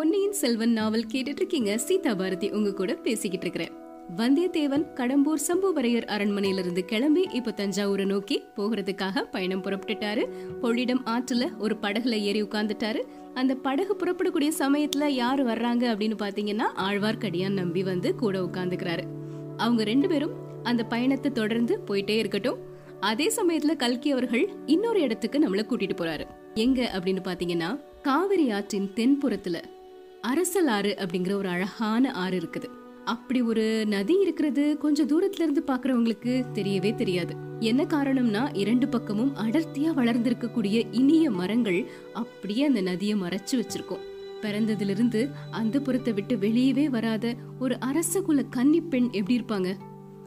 பொன்னியின் செல்வன் நாவல் கேட்டுட்டு இருக்கீங்க சீதா பாரதி உங்க கூட பேசிக்கிட்டு இருக்கிறேன் வந்தியத்தேவன் கடம்பூர் சம்புவரையர் அரண்மனையிலிருந்து கிளம்பி இப்ப தஞ்சாவூரை நோக்கி போகிறதுக்காக பயணம் புறப்பட்டுட்டாரு. பொள்ளிடம் ஆற்றுல ஒரு படகுல ஏறி உட்கார்ந்துட்டாரு. அந்த படகு புறப்படக்கூடிய சமயத்துல யாரு வர்றாங்க அப்படின்னு பாத்தீங்கன்னா ஆழ்வார்க்கடியான் நம்பி வந்து கூட உட்கார்ந்துக்கிறாரு. அவங்க ரெண்டு பேரும் அந்த பயணத்தை தொடர்ந்து போயிட்டே இருக்கட்டும். அதே சமயத்துல கல்கி அவர்கள் இன்னொரு இடத்துக்கு நம்மள கூட்டிட்டு போறாரு. எங்க அப்படின்னு பாத்தீங்கன்னா காவிரி ஆற்றின் தென்புறத்துல. அரசல் ஆறு அப்படிங்கிற ஒரு அழகான ஆறு இருக்குது. அப்படி ஒரு நதி இருக்கிறது கொஞ்சம் தூரத்துல இருந்து பாக்குறவங்களுக்கு தெரியவே தெரியாது. என்ன காரணம்னா இரண்டு பக்கமும் அடர்த்தியா வளர்ந்திருக்கக்கூடிய இனிய மரங்கள் அப்படியே அந்த நதியை மறைச்சு வச்சிருக்கோம். பிறந்ததிலிருந்து அந்த புறத்தை விட்டு வெளியவே வராத ஒரு அரச குல கன்னி பெண் எப்படி இருப்பாங்க?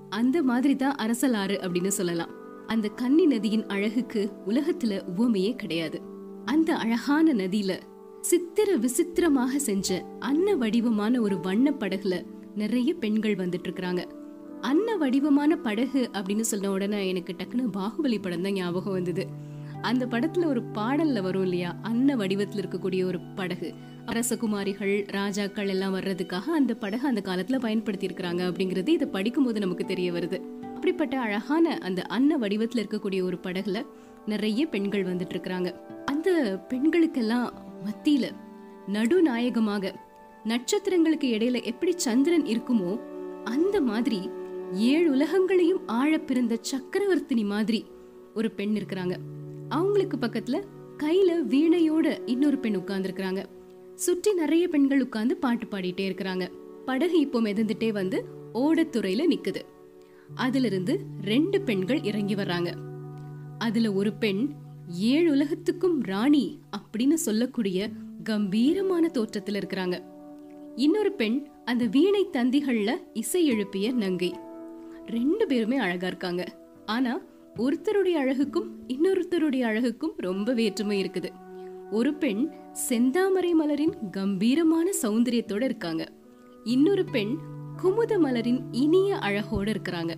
அந்த மாதிரி தான் அரசலாறு அப்படின்னு சொல்லலாம். அந்த கன்னி நதியின் அழகுக்கு உலகத்துல உவமையே கிடையாது. அந்த அழகான நதியில சித்திர விசித்திரமாக செஞ்ச அன்ன வடிவமான ஒரு வண்ண படகுல நிறைய பெண்கள் வந்துட்டு இருக்கிறாங்க அன்ன வடிவமான படகு அப்படின்னு சொன்ன உடனே எனக்கு டக்குன்னு பாகுபலி படம் தான் ஞாபகம் வந்தது. அந்த படத்துல ஒரு பாடல்ல வரும் இல்லையா? அன்ன வடிவத்துல இருக்கக்கூடிய ஒரு படகு. அரசகுமாரிகள் ராஜாக்கள் எல்லாம் வர்றதுக்காக அந்த படகு அந்த காலத்துல பயன்படுத்தி இருக்கிறாங்க அப்படிங்கறது இதை படிக்கும்போது நமக்கு தெரிய வருது. அப்படிப்பட்ட அழகான அந்த அன்ன வடிவத்துல இருக்கக்கூடிய ஒரு படகுல நிறைய பெண்கள் வந்துட்டு இருக்கிறாங்க அந்த பெண்களுக்கெல்லாம் மத்தியில நடுநாயகமாக நட்சத்திரங்களுக்கு இடையில எப்படி சந்திரன் இருக்குமோ அந்த மாதிரி ஏழு உலகங்களையும் ஆழ பிறந்த சக்கரவர்த்தினி மாதிரி ஒரு பெண் இருக்கிறாங்க. அவங்களுக்கு பக்கத்துல கையில வீணையோட இன்னொரு பெண் உட்கார்ந்து சுற்றி நிறைய பெண்கள் உட்கார்ந்து பாட்டு பாடிட்டே இருக்கிறாங்க. படகு இப்போ மிதந்துட்டே வந்து ஓடத்துறையில நிக்குது. அதுல இருந்து ரெண்டு பெண்கள் இறங்கி வர்றாங்க. அதுல ஒரு பெண் ஏழு உலகத்துக்கும் ராணி அப்படின்னு சொல்லக்கூடிய கம்பீரமான தோற்றத்துல இருக்கிறாங்க. இன்னொரு பெண் அந்த வீணை தந்திகள்ல இசை எழுப்பிய நங்கை. ரெண்டு பேருமே அழகா இருக்காங்க. ஆனா ஒருத்தருடைய அழகுக்கும் இன்னொருத்தருடைய அழகுக்கும் ரொம்ப வேற்றுமை இருக்குது. ஒரு பெண் செந்தாமரை மலரின் கம்பீரமான சௌந்தரியத்தோட இருக்காங்க. இன்னொரு பெண் குமுத மலரின் இனிய அழகோட இருக்கிறாங்க.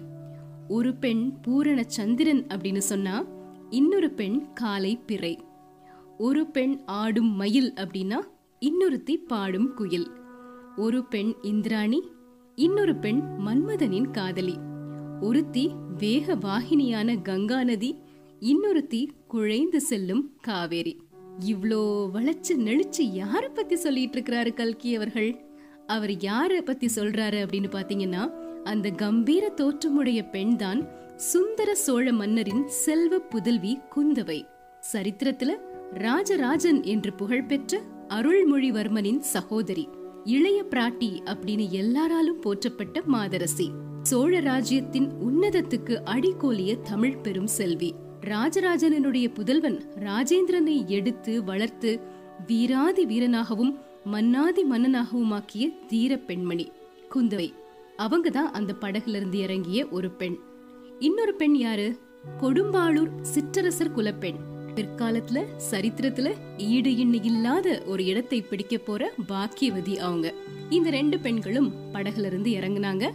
ஒரு பெண் பூரண சந்திரன் அப்படின்னு சொன்னா இன்னொரு பெண் காலை பிறை. ஒரு பெண் ஆடும் மயில் அப்படின்னா இன்னொருத்தி பாடும் குயில். ஒரு பெண் இந்திராணி இன்னொரு பெண் மன்மதனின் காதலி. ஒருத்தி வேக வாகினியான கங்கா நதி இன்னொருத்தி குழைந்து செல்லும் காவேரி. இவ்ளோ வளைச்சு நெளிச்சு யாரை பத்தி சொல்லிட்டு இருக்கிறாரு கல்கி அவர்கள்? அவர் யாரை பத்தி சொல்றாரு அப்படின்னு பாத்தீங்கன்னா அந்த கம்பீர தோற்றமுடைய பெண் தான் சுந்தர சோழ மன்னரின் செல்வ புதல்வி குந்தவை. சரித்திரத்துல ராஜராஜன் என்று புகழ்பெற்ற அருள்மொழிவர்மனின் சகோதரி இளைய பிராட்டி அப்படின்னு எல்லாராலும் போற்றப்பட்ட மாதரசி. சோழ ராஜ்யத்தின் உன்னதத்துக்கு அடிக்கோலிய தமிழ் பெரும் செல்வி. ராஜராஜனனுடைய புதல்வன் ராஜேந்திரனை எடுத்து வளர்த்து வீராதி வீரனாகவும் மன்னாதி மன்னனாகவும் ஆக்கிய தீர பெண்மணி குந்தவை. அவங்க தான் அந்த படகுல இருந்து இறங்கிய ஒரு பெண். இன்னொரு பெண் யாரு? கொடும்பாளூர் சிற்றரசர் குலப்பெண். பிற்காலத்துல சரித்திரத்துல ஈடு இன்னு இல்லாத ஒரு இடத்தை பிடிக்க போற பாக்கியவதி அவங்க. இந்த ரெண்டு பெண்களும் படகுல இருந்து இறங்குனாங்க.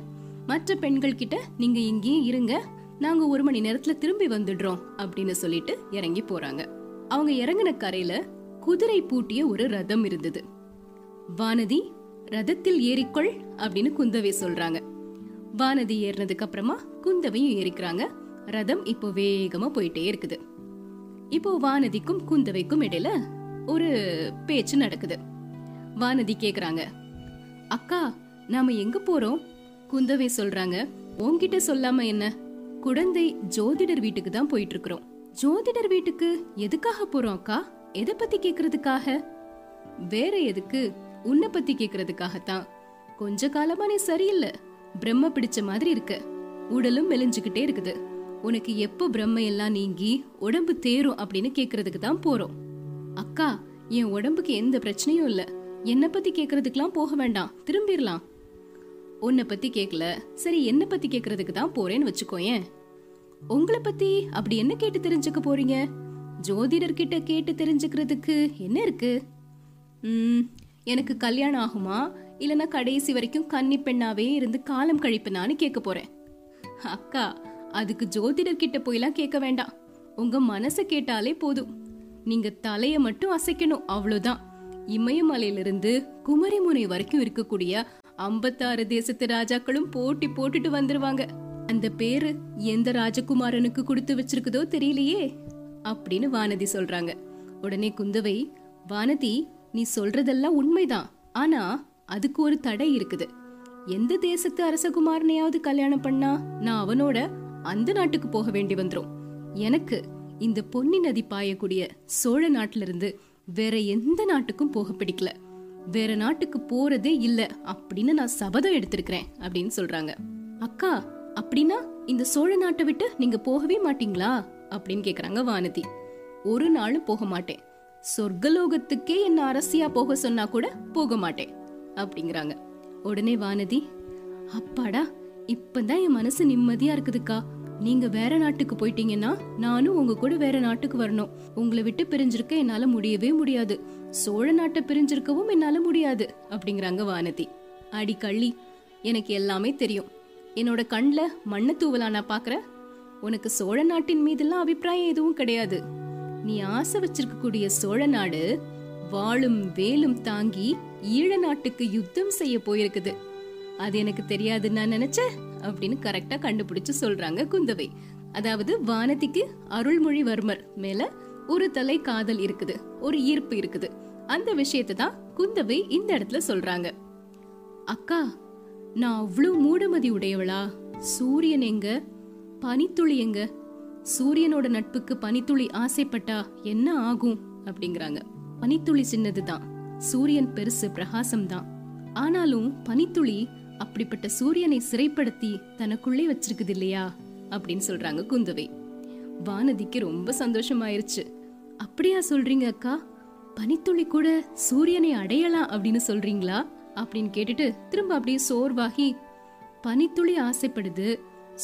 மற்ற பெண்கள் கிட்ட நீங்க இங்கேயே இருங்க. நாங்க ஒரு மணி நேரத்துல திரும்பி வந்துடுறோம் அப்படின்னு சொல்லிட்டு இறங்கி போறாங்க. அவங்க இறங்கின கரையில குதிரை பூட்டிய ஒரு ரதம் இருந்தது. வானதி ரதத்தில் ஏறிக்கொள் அப்படின்னு குந்தவை சொல்றாங்க. வானதி ஏறினதுக்கு அப்புறமா குந்தவையும் ஏறிக்கிறாங்க. ரதம் இப்போ வேகமா போயிட்டே இருக்குது. இப்போ வானதிக்கும் குந்தவைக்கும் இடையில ஒரு பேச்சு நடக்குது. வானதி கேக்குறாங்க அக்கா நாம எங்க போறோம்? குந்தவை சொல்றாங்க உன்கிட்ட சொல்லாம என்ன? குழந்தை ஜோதிடர் வீட்டுக்கு தான் போயிட்டு இருக்கிறோம் ஜோதிடர் வீட்டுக்கு எதுக்காக போறோம் அக்கா? எதை பத்தி கேக்குறதுக்காக? வேற எதுக்கு? உன்னை பத்தி கேக்குறதுக்காகத்தான். கொஞ்ச காலமா நீ சரியில்லை. பிரம்ம பிடிச்ச மாதிரி இருக்கு. உடலும் மெலிஞ்சுக்கிட்டே இருக்குது. உனக்கு எப்போ பிரம்ம எல்லாம் நீங்கி உடம்பு தேரும் அப்படின்னு கேக்குறதுக்கு தான் போறோம். அக்கா என் உடம்புக்கு எந்த பிரச்சனையும் இல்ல. என்ன பத்தி கேக்குறதுக்கெல்லாம் போக வேண்டாம். திரும்பிடலாம். உன்னை பத்தி கேக்கல. சரி என்ன பத்தி கேக்குறதுக்கு தான் போறேன்னு வச்சுக்கோயேன். உங்களை பத்தி அப்படி என்ன கேட்டு தெரிஞ்சுக்க போறீங்க? ஜோதிடர் கிட்ட கேட்டு தெரிஞ்சுக்கிறதுக்கு என்ன இருக்கு? எனக்கு கல்யாணம் ஆகுமா? இல்லனா கடைசி வரைக்கும் கன்னி பெண்ணாவே இருந்து காலம் கழிப்பனான்னு கேட்க போறேன். அக்கா அதுக்கு ஜோதிடர் கிட்ட போயெல்லாம் கேட்க வேண்டாம். உங்க மனசை கேட்டாலே போதும். நீங்க தலைய மட்டும் அசைக்கணும் அவ்வளவுதான் இமயமலையிலிருந்து குமரிமுனை வரைக்கும் இருக்கக்கூடிய ஐம்பத்தாறு தேசத்து ராஜாக்களும் போட்டி போட்டுட்டு வந்துருவாங்க. அந்த பேரு எந்த ராஜகுமாரனுக்கு கொடுத்து வச்சிருக்குதோ தெரியலையே அப்படின்னு வானதி சொல்றாங்க. உடனே குந்தவை வானதி நீ சொல்றதெல்லாம் உண்மைதான். ஆனா அதுக்கு ஒரு தடை இருக்குது. எந்த தேசத்து அரசகுமாரனையாவது கல்யாணம் பண்ணா நான் அவனோட அந்த நாட்டுக்கு போக வேண்டி வந்துரும். எனக்கு இந்த பொன்னி நதி பாயக்கூடிய சோழ நாட்டுல இருந்து வேற எந்த நாட்டுக்கும் போக பிடிக்கல. வேற நாட்டுக்கு போறதே இல்ல அப்படின்னு நான் சபதம் எடுத்திருக்கிறேன் அப்படின்னு சொல்றாங்க. அக்கா அப்படின்னா இந்த சோழ நாட்டை விட்டு நீங்க போகவே மாட்டீங்களா? அப்படின்னு கேக்குறாங்க வானதி. ஒரு நாளும் போக மாட்டேன். சொர்க்கலோகத்துக்கே என்ன அரசியா போக சொன்னா கூட போக மாட்டேன். அப்படிங்கிறாங்க. உடனே வானதி அப்பாடா இப்பதான் என் மனசு நிம்மதியா இருக்குதுக்கா. நீங்க வேற நாட்டுக்கு போயிட்டீங்கன்னா நானும் உங்க கூட வேற நாட்டுக்கு வரணும். உங்களை விட்டு பிரிஞ்சிருக்க என்னால முடியவே முடியாது. சோழ நாட்டை பிரிஞ்சிருக்கவும் என்னால முடியாது அப்படிங்கிறாங்க வானதி. அடி கள்ளி எனக்கு எல்லாமே தெரியும். என்னோட கண்ல மண்ண தூவலா நான் பாக்குறேன் உனக்கு சோழ நாட்டின் மீதெல்லாம் அபிப்பிராயம் எதுவும் கிடையாது. நீ ஆசை வச்சிருக்கக்கூடிய சோழ நாடு வாளும் வேலும் தாங்கி ஈழ நாட்டுக்கு யுத்தம் செய்ய போயிருக்குது. அது எனக்கு தெரியாதுன்னு நான் நினைச்சேன் அப்படின்னு கரெக்டா கண்டுபிடிச்சு சொல்றாங்க குந்தவை. அதாவது வானதிக்கு அருள்மொழிவர்மர் மேல ஒரு தலை காதல் இருக்குது ஒரு ஈர்ப்பு இருக்குது. அந்த விஷயத்தை தான் குந்தவை இந்த இடத்துல சொல்றாங்க. அக்கா நான் அவ்வளவு மூடமதி உடையவளா? சூரியன் எங்க? பனித்துளி எங்க? சூரியனோட நட்புக்கு பனித்துளி ஆசைப்பட்டா என்ன ஆகும்? அப்படிங்கிறாங்க. பனித்துளி சின்னதுதான். சூரியன் பெருசு பிரகாசம் தான் ஆனாலும் பனித்துளி அப்படிப்பட்ட சூரியனை சிறைப்படுத்தி தனக்குள்ளே வச்சிருக்குது இல்லையா அப்படின்னு சொல்றாங்க குந்தவை. வானதிக்கு ரொம்ப சந்தோஷமாயிருச்சு. அப்படியா சொல்றீங்க அக்கா? பனித்துளி கூட சூரியனை அடையலாம் அப்படின்னு சொல்றீங்களா? அப்படின்னு கேட்டுட்டு திரும்ப அப்படியே சோர்வாகி பனித்துளி ஆசைப்படுது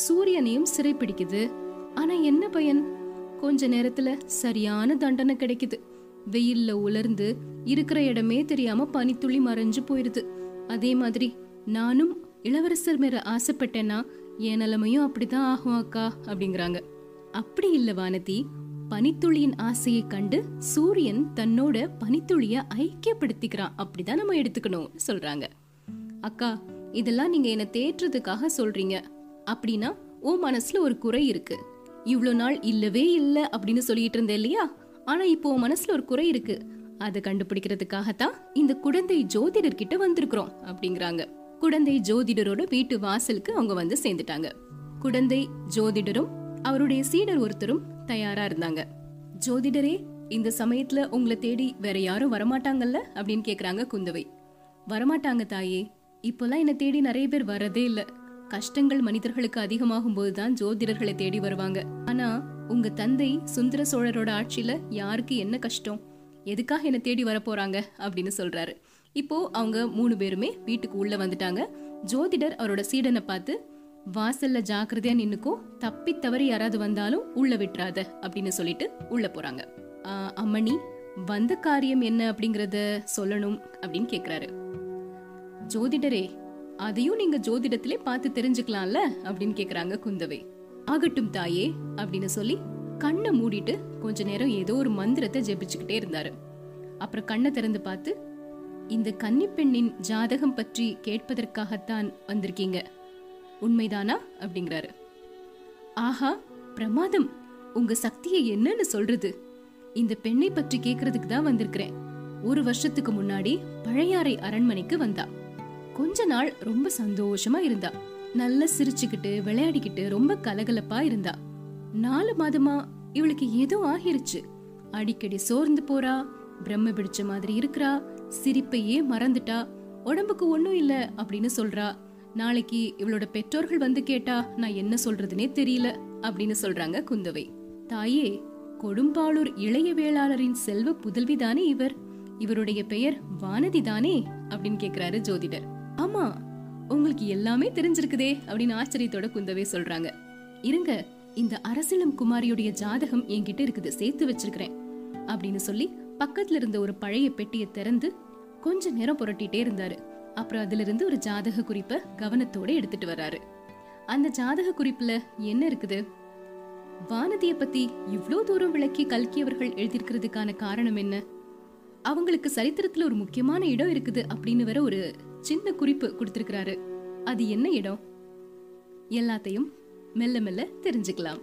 சூரியனையும் சிறைப்பிடிக்குது. ஆனா என்ன பயன்? கொஞ்ச நேரத்துல சரியான தண்டனை கிடைக்குது. வெயில்ல உலர்ந்து இருக்கிற இடமே தெரியாம பனித்துளி மறைஞ்சு போயிருது. அதே மாதிரி நானும் இளவரசர் மேல ஆசைப்பட்டேன்னா என் நிலைமையும் அப்படிதான் ஆகும் அக்கா அப்படிங்கிறாங்க. அப்படி இல்ல வானதி பனித்துளியின் ஆசையை கண்டு சூரியன் தன்னோட பனித்துளிய ஐக்கியப்படுத்திக்கிறான். அப்படிதான் நம்ம எடுத்துக்கணும் சொல்றாங்க. அக்கா இதெல்லாம் நீங்க என்ன தேற்றுறதுக்காக சொல்றீங்க. அப்படின்னா உன் மனசுல ஒரு குறை இருக்கு. இவ்ளோ நாள் இல்லவே இல்ல அப்படின்னு சொல்லிட்டு இருந்தேன் இல்லையா? ஆனா இப்போ மனசுல ஒரு குறை இருக்கு. அதை கண்டுபிடிக்கிறதுக்காகத்தான் இந்த குழந்தை ஜோதிடர் கிட்ட வந்திருக்கிறோம் அப்படிங்கிறாங்க. குழந்தை ஜோதிடரோட வீட்டு வாசலுக்கு அவங்க வந்து சேர்ந்துட்டாங்க. குழந்தை ஜோதிடரும் அவருடைய சீடர் ஒருத்தரும் தயாரா இருந்தாங்க. ஜோதிடரே இந்த சமயத்துல உங்களை தேடி வேற யாரும் வரமாட்டாங்கல்ல? அப்படின்னு கேக்குறாங்க குந்தவை. வரமாட்டாங்க தாயே. இப்போல்லாம் என்ன தேடி நிறைய பேர் வரதே இல்ல. கஷ்டங்கள் மனிதர்களுக்கு அதிகமாகும் போதுதான் ஜோதிடர்களை தேடி வருவாங்க. ஆனா உங்க தந்தை சுந்தர சோழரோட ஆட்சியில யாருக்கு என்ன கஷ்டம்? எதுக்காக என்ன தேடி வர போறாங்க அப்படின்னு சொல்றாரு. இப்போ அவங்க மூணு பேருமே வீட்டுக்கு உள்ள வந்துட்டாங்க. ஜோதிடர் அவரோட சீடனை பார்த்து வாசல்ல ஜாக்கிரதையா நின்னுக்கோ. தப்பி தவறி யாராவது வந்தாலும் உள்ள விட்டுறாத. அப்படின்னு சொல்லிட்டு உள்ள போறாங்க. ஆஹ் அம்மணி வந்த காரியம் என்ன அப்படிங்கறத சொல்லணும். அப்படின்னு கேக்குறாரு. ஜோதிடரே அதையும் நீங்க ஜோதிடத்திலே பார்த்து தெரிஞ்சுக்கலாம்ல? அப்படின்னு கேக்குறாங்க குந்தவை. ஆகட்டும் தாயே அப்படின்னு சொல்லி கண்ணை மூடிட்டு கொஞ்ச நேரம் ஏதோ ஒரு மந்திரத்தை ஜெபிச்சுக்கிட்டே இருந்தாரு. அப்புறம் கண்ணை திறந்து பார்த்து இந்த கன்னிப்பெண்ணின் ஜாதகம் பற்றி கேட்பதற்காகத்தான் வந்திருக்கீங்க. உண்மைதானா? அப்படிங்கிறாரு. ஆஹா பிரமாதம். உங்க சக்தியை என்னன்னு சொல்றது? இந்த பெண்ணை பற்றி கேக்குறதுக்கு தான் வந்திருக்கிறேன். ஒரு வருஷத்துக்கு முன்னாடி பழையாறை அரண்மனைக்கு வந்தா. கொஞ்ச நாள் ரொம்ப சந்தோஷமா இருந்தா. நல்லா சிரிச்சுக்கிட்டு விளையாடிக்கிட்டு ரொம்ப கலகலப்பா இருந்தா. நாலு மாதமா இவளுக்கு ஏதோ ஆகிருச்சு. அடிக்கடி சோர்ந்து போறா பிரம்ம பிடிச்ச மாதிரி இருக்கிறா சிரிப்பையே மறந்துட்டா. உடம்புக்கு ஒன்றும் இல்ல அப்படின்னு சொல்றா. நாளைக்கு இவளோட பெற்றோர்கள் வந்து கேட்டா நான் என்ன சொல்றதுனே தெரியல அப்படின்னு சொல்றாங்க குந்தவை. தாயே கொடும்பாளூர் இளைய வேளாளரின் செல்வ புதல்விதானே இவர்? இவருடைய பெயர் வானதி தானே அப்படின்னு கேக்குறாரு ஜோதிடர். ஆமா உங்களுக்கு எல்லாமே தெரிஞ்சிருக்குதே அப்படின்னு ஆச்சரியத்தோட குந்தவை சொல்றாங்க. இருங்க இந்த அரசிளம் குமாரியுடைய ஜாதகம் என்கிட்ட இருக்குது சேர்த்து வச்சிருக்கிறேன் அப்படின்னு சொல்லி பக்கத்துல இருந்த ஒரு பழைய பெட்டியை திறந்து கொஞ்ச நேரம் புரட்டிட்டே இருந்தாரு. அப்புறம் அதுல இருந்து ஒரு ஜாதக குறிப்பை கவனத்தோட எடுத்துட்டு வர்றாரு. அந்த ஜாதக குறிப்புல என்ன இருக்குது? வானதிய பத்தி இவ்ளோ தூரம் விளக்கி கல்கி அவர்கள் எழுதியிருக்கிறதுக்கான காரணம் என்ன? அவங்களுக்கு சரித்திரத்துல ஒரு முக்கியமான இடம் இருக்குது அப்படின்னு வர ஒரு சின்ன குறிப்பு கொடுத்திருக்கிறாரு. அது என்ன இடம்? எல்லாத்தையும் மெல்ல மெல்ல தெரிஞ்சுக்கலாம்.